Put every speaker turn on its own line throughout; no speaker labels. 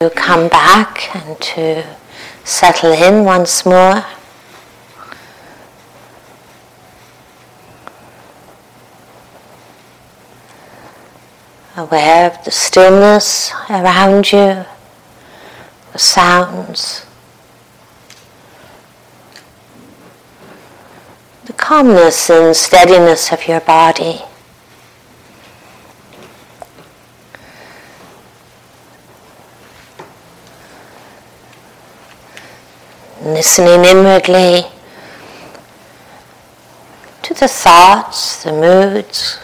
to come back and to settle in once more. Aware of the stillness around you, the sounds, the calmness and steadiness of your body. Listening inwardly to the thoughts, the moods,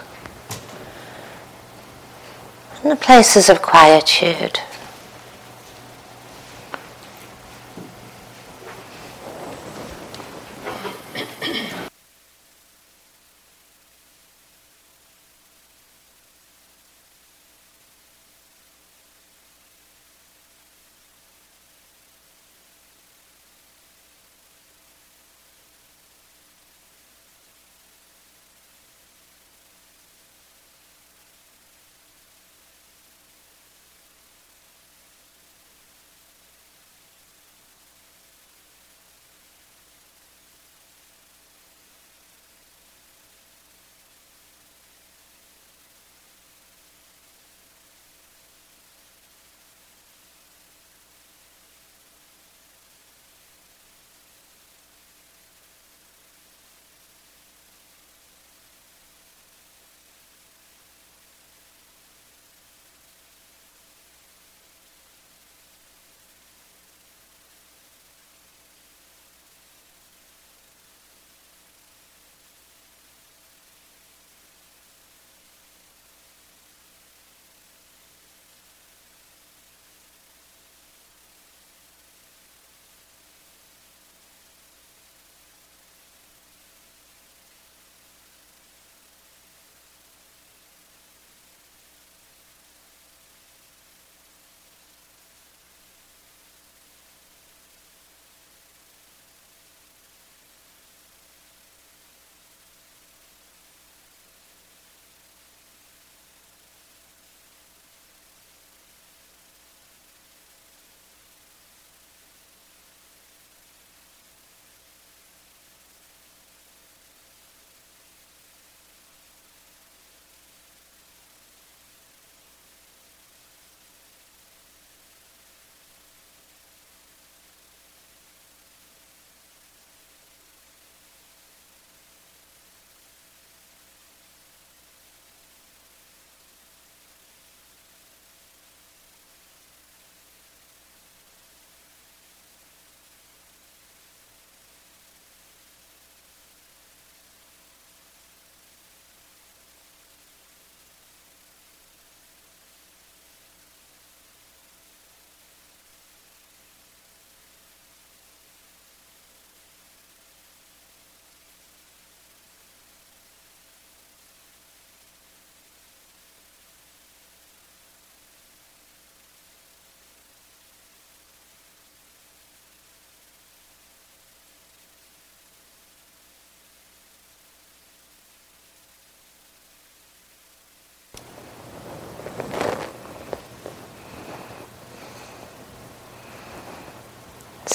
and the places of quietude.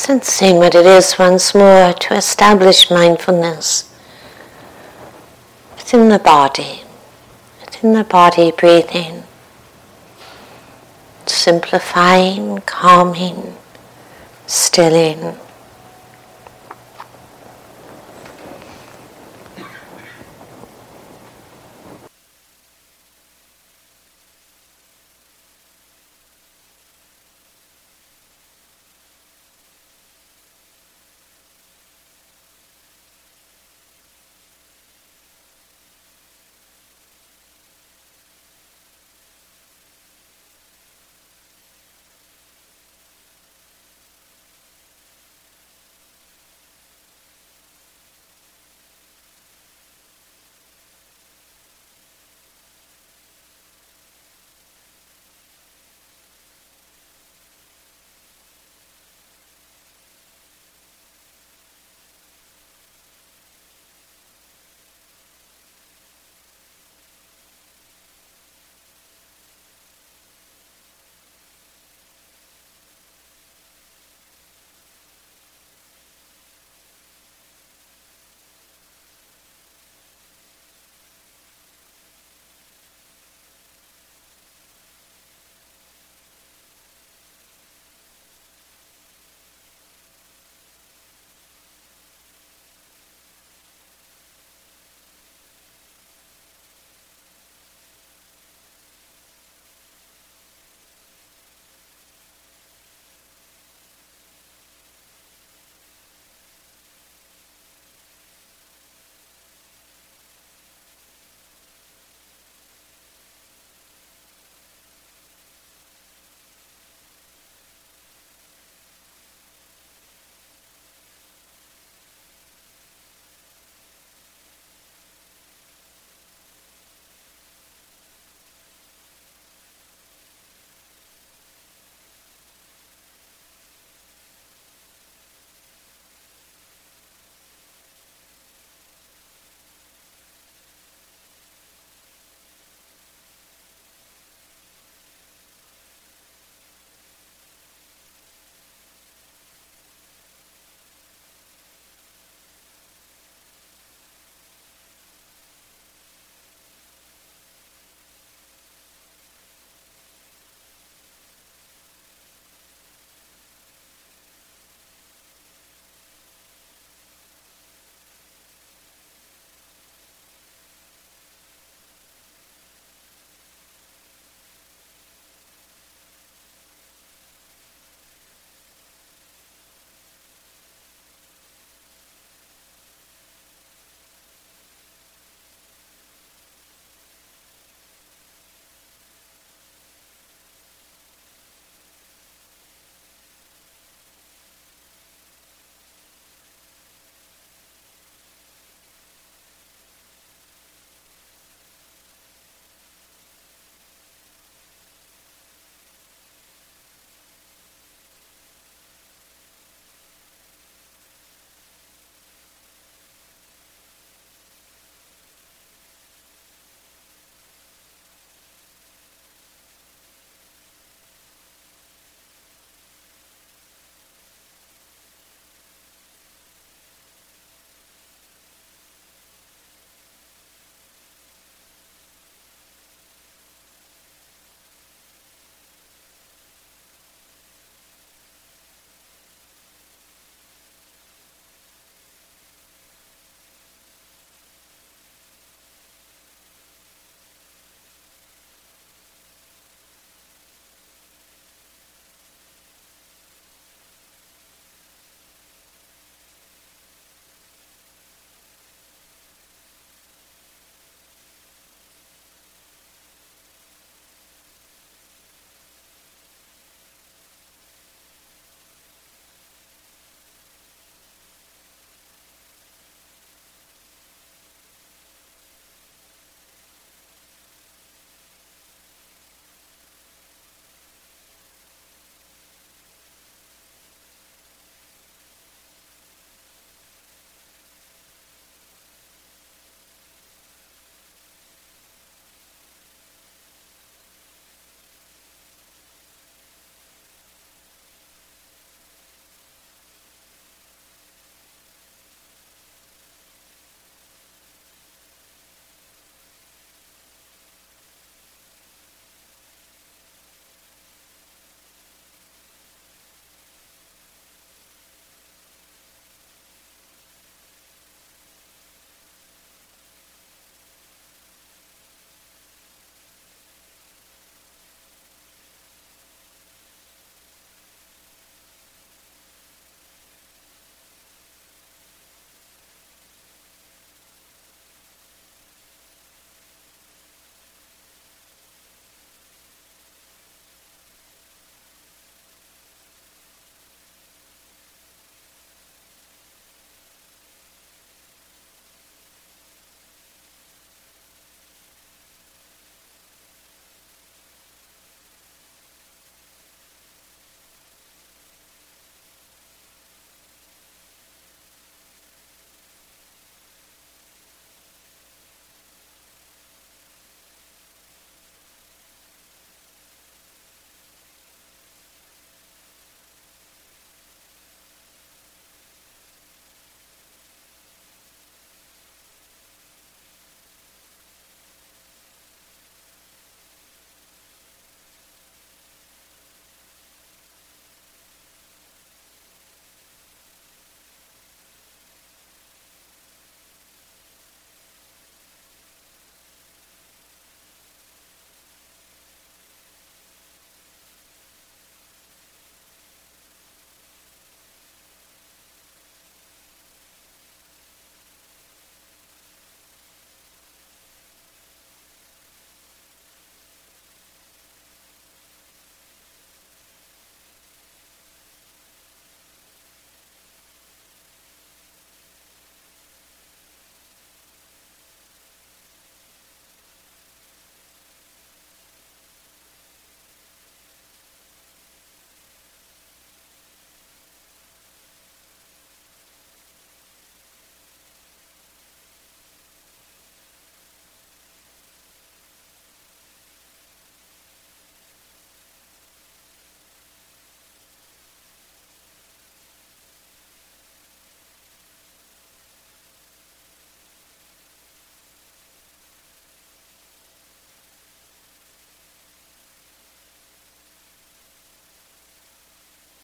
Sensing what it is once more to establish mindfulness. Within the body, within the body breathing, simplifying, calming, stilling.